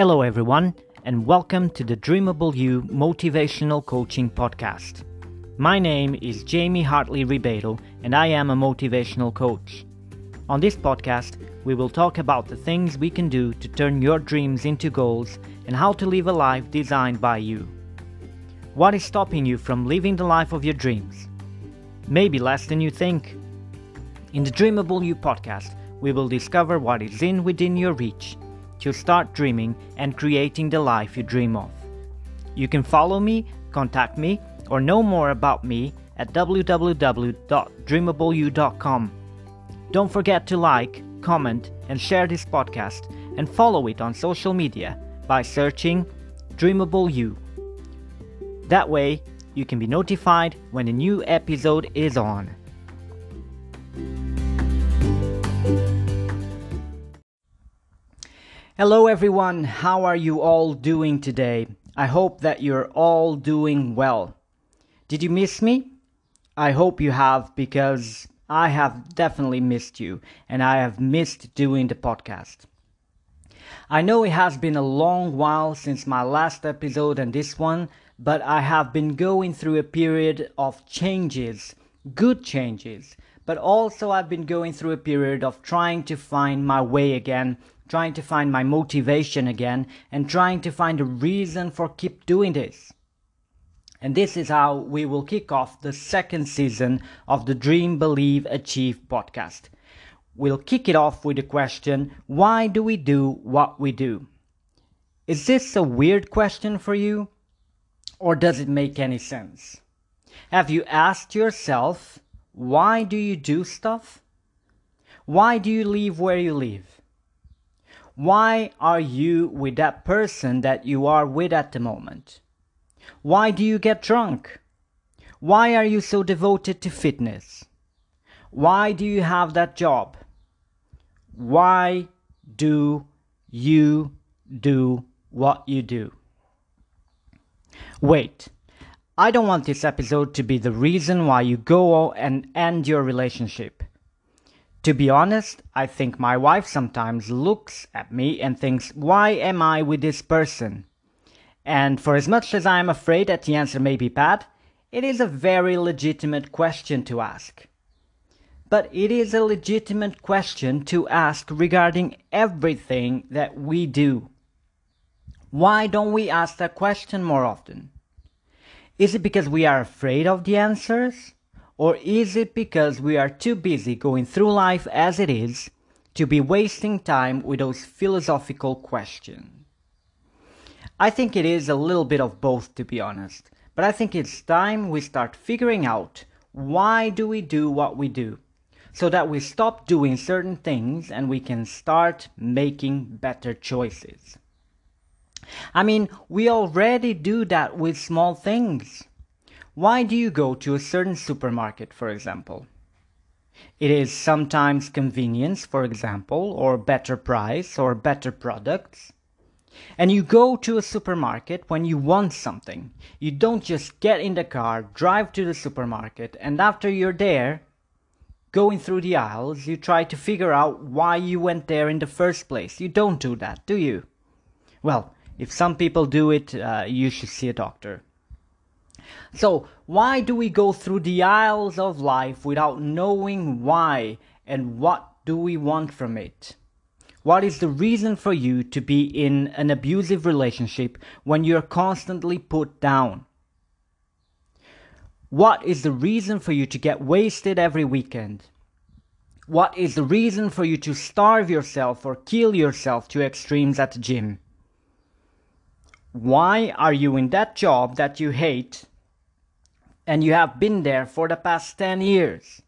Hello, everyone, and welcome to the Dreamable You Motivational Coaching Podcast. My name is Jamie Hartley Ribeiro, and I am a motivational coach. On this podcast, we will talk about the things we can do to turn your dreams into goals and how to live a life designed by you. What is stopping you from living the life of your dreams? Maybe less than you think. In the Dreamable You podcast, we will discover what is in within your reach to start dreaming and creating the life you dream of. You can follow me, contact me, or know more about me at www.dreamableyou.com. Don't forget to like, comment, and share this podcast and follow it on social media by searching Dreamable You. That way, you can be notified when a new episode is on. Hello, everyone. How are you all doing today? I hope that you're all doing well. Did you miss me? I hope you have because I have definitely missed you and I have missed doing the podcast. I know it has been a long while since my last episode and this one, but I have been going through a period of changes, good changes, but also I've been going through a period of trying to find my way again trying to find my motivation again and trying to find a reason for keep doing this. And this is how we will kick off the second season of the Dream, Believe, Achieve podcast. We'll kick it off with the question why do we do what we do? Is this a weird question for you? Or does it make any sense? Have you asked yourself, why do you do stuff? Why do you live where you live? Why are you with that person that you are with at the moment? Why do you get drunk? Why are you so devoted to fitness? Why do you have that job? Why do you do what you do? Wait, I don't want this episode to be the reason why you go and end your relationship. To be honest, I think my wife sometimes looks at me and thinks, why am I with this person? And for as much as I am afraid that the answer may be bad, it is a very legitimate question to ask. But it is a legitimate question to ask regarding everything that we do. Why don't we ask that question more often? Is it because we are afraid of the answers? Or is it because we are too busy going through life as it is to be wasting time with those philosophical questions? I think it is a little bit of both, to be honest. But I think it's time we start figuring out why do we do what we do so that we stop doing certain things and we can start making better choices. I mean, we already do that with small things. Why do you go to a certain supermarket, for example? It is sometimes convenience, for example, or better price or better products. And you go to a supermarket when you want something. You don't just get in the car, drive to the supermarket, and after you're there, going through the aisles, you try to figure out why you went there in the first place. You don't do that, do you? Well, if some people do it, uh, you should see a doctor. So, why do we go through the aisles of life without knowing why and what do we want from it? What is the reason for you to be in an abusive relationship when you're constantly put down? What is the reason for you to get wasted every weekend? What is the reason for you to starve yourself or kill yourself to extremes at the gym? Why are you in that job that you hate and you have been there for the past 10 years.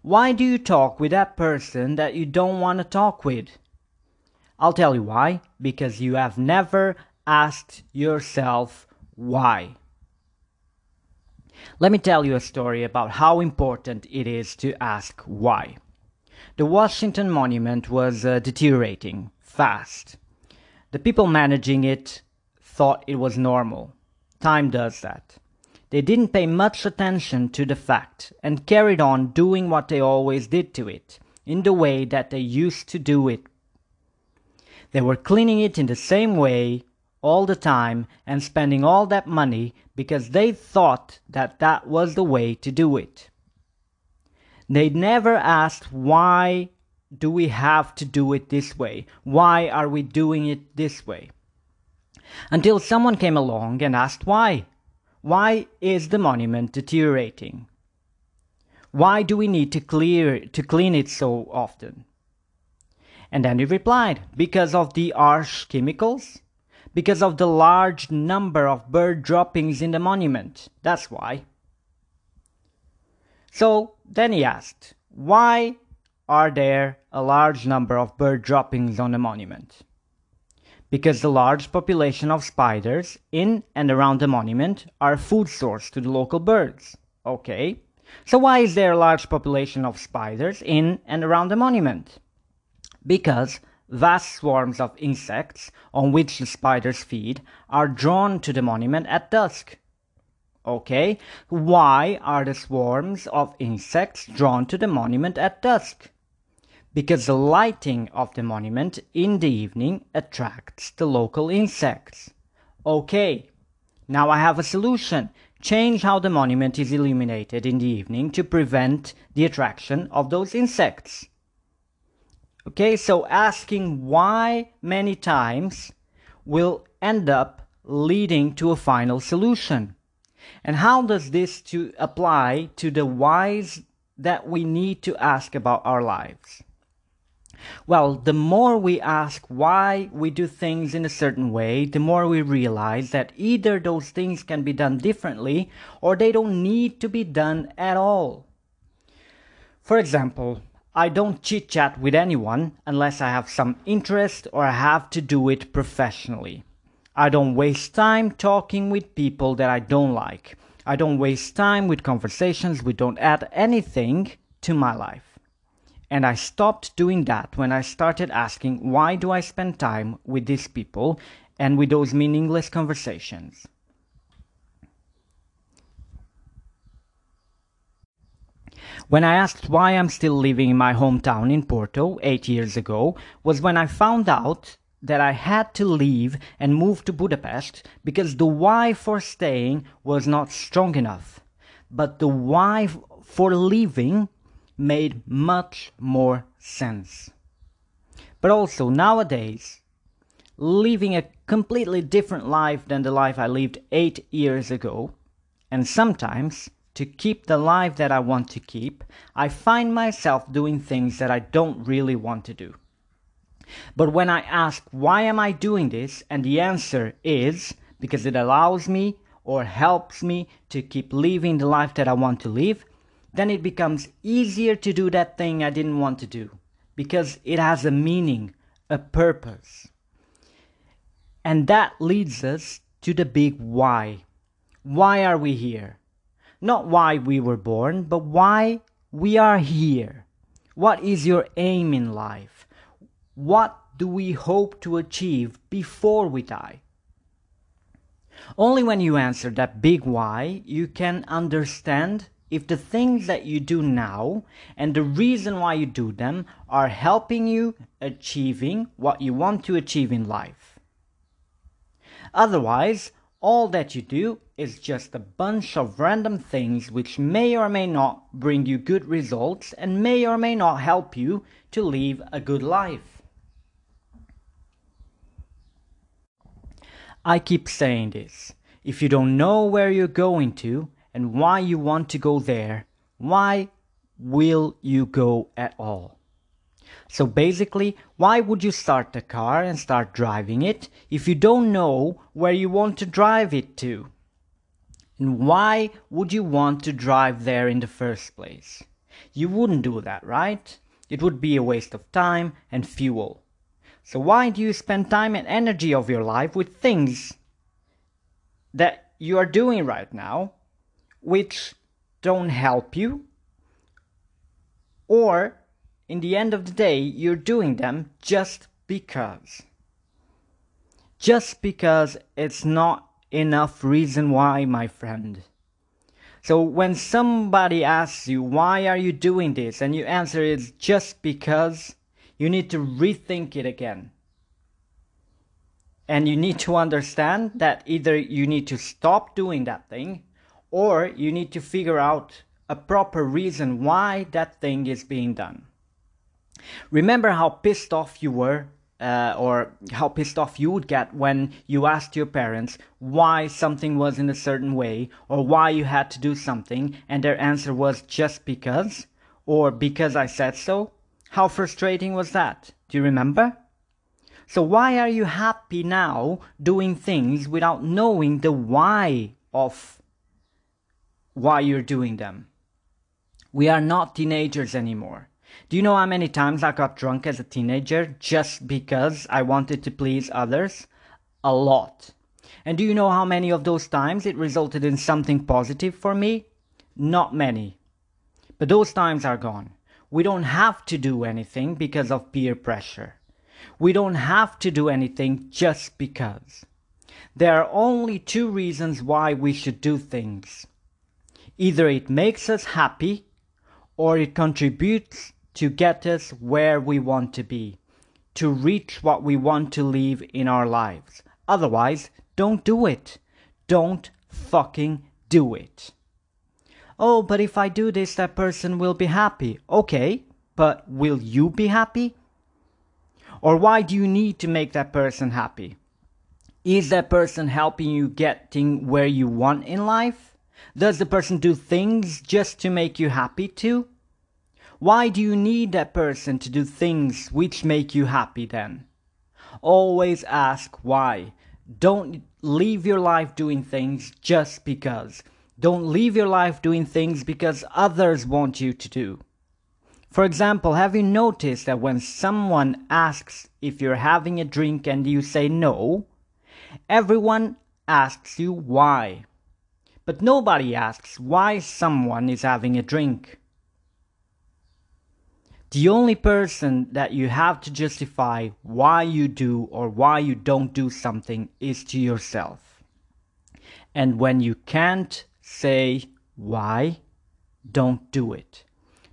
Why do you talk with that person that you don't want to talk with? I'll tell you why. Because you have never asked yourself why. Let me tell you a story about how important it is to ask why. The Washington Monument was uh, deteriorating fast. The people managing it thought it was normal. Time does that. They didn't pay much attention to the fact and carried on doing what they always did to it, in the way that they used to do it. They were cleaning it in the same way all the time and spending all that money because they thought that that was the way to do it. They'd never asked why do we have to do it this way? Why are we doing it this way? Until someone came along and asked why. Why is the monument deteriorating? Why do we need to clear to clean it so often? And then he replied, because of the harsh chemicals because of the large number of bird droppings in the monument. That's why. So then he asked, why are there a large number of bird droppings on the monument? Because the large population of spiders in and around the monument are food source to the local birds. Okay. So why is there a large population of spiders in and around the monument? Because Vast swarms of insects, on which the spiders feed, are drawn to the monument at dusk. Okay, why are the swarms of insects drawn to the monument at dusk? Because the lighting of the monument in the evening attracts the local insects. Okay, now I have a solution. Change how the monument is illuminated in the evening to prevent the attraction of those insects. Okay, so asking why many times will end up leading to a final solution. And how does this to apply to the whys that we need to ask about our lives? Well, the more we ask why we do things in a certain way, the more we realize that either those things can be done differently or they don't need to be done at all. For example, I don't chit chat with anyone unless I have some interest or I have to do it professionally. I don't waste time talking with people that I don't like. I don't waste time with conversations which don't add anything to my life. And I stopped doing that when I started asking why do I spend time with these people and with those meaningless conversations. When I asked why I'm still living in my hometown in Porto eight years ago was when I found out that I had to leave and move to Budapest because the why for staying was not strong enough. But the why for leaving made much more sense. But also nowadays, living a completely different life than the life I lived eight years ago, and sometimes to keep the life that I want to keep, I find myself doing things that I don't really want to do. But when I ask, why am I doing this? And the answer is because it allows me or helps me to keep living the life that I want to live, then it becomes easier to do that thing I didn't want to do because it has a meaning, a purpose. And that leads us to the big why. Why are we here? Not why we were born, but why we are here. What is your aim in life? What do we hope to achieve before we die? Only when you answer that big why, you can understand if the things that you do now and the reason why you do them are helping you achieving what you want to achieve in life. Otherwise, all that you do is just a bunch of random things which may or may not bring you good results and may or may not help you to live a good life. I keep saying this. If you don't know where you're going to and why you want to go there, why will you go at all? So basically, why would you start the car and start driving it if you don't know where you want to drive it to? And why would you want to drive there in the first place? You wouldn't do that, right? It would be a waste of time and fuel. So why do you spend time and energy of your life with things that you are doing right now which don't help you or in the end of the day, you're doing them just because. Just because it's not enough reason why, my friend. So when somebody asks you, why are you doing this? And your answer is just because, you need to rethink it again. And you need to understand that either you need to stop doing that thing or you need to figure out a proper reason why that thing is being done. Remember how pissed off you were uh, or how pissed off you would get when you asked your parents why something was in a certain way or why you had to do something and their answer was just because or because I said so? How frustrating was that? Do you remember? So why are you happy now doing things without knowing the why of why you're doing them? We are not teenagers anymore. Do you know how many times I got drunk as a teenager just because I wanted to please others? A lot. And do you know how many of those times it resulted in something positive for me? Not many. But those times are gone. We don't have to do anything because of peer pressure. We don't have to do anything just because. There are only two reasons why we should do things. Either it makes us happy or it contributes to get us where we want to be, to reach what we want to leave in our lives. Otherwise, don't do it. Don't fucking do it. Oh, but if I do this, that person will be happy. Okay, but will you be happy? Or why do you need to make that person happy? Is that person helping you getting where you want in life? Does the person do things just to make you happy too? Why do you need that person to do things which make you happy then? Always ask why. Don't leave your life doing things just because. Don't leave your life doing things because others want you to do. For example, have you noticed that when someone asks if you're having a drink and you say no, everyone asks you why. But nobody asks why someone is having a drink. The only person that you have to justify why you do or why you don't do something is to yourself. And when you can't say why, don't do it.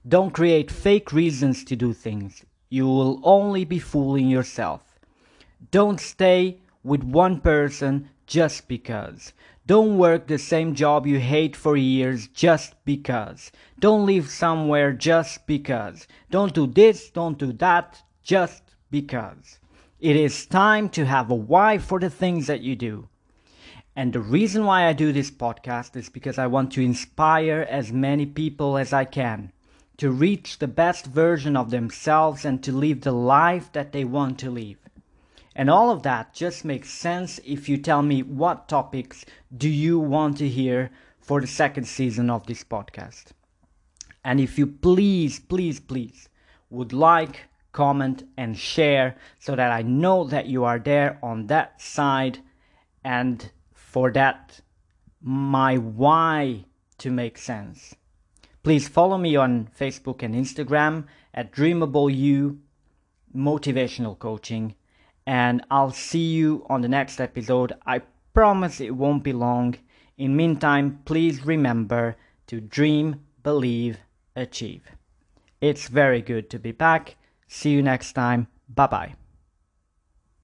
Don't create fake reasons to do things. You will only be fooling yourself. Don't stay with one person just because. Don't work the same job you hate for years just because. Don't live somewhere just because. Don't do this, don't do that just because. It is time to have a why for the things that you do. And the reason why I do this podcast is because I want to inspire as many people as I can to reach the best version of themselves and to live the life that they want to live. And all of that just makes sense if you tell me what topics do you want to hear for the second season of this podcast. And if you please, please, please would like, comment, and share so that I know that you are there on that side and for that my why to make sense. Please follow me on Facebook and Instagram at Dreamable You Motivational Coaching and I'll see you on the next episode. I promise it won't be long. In meantime, please remember to dream, believe, achieve. It's very good to be back. See you next time. Bye bye.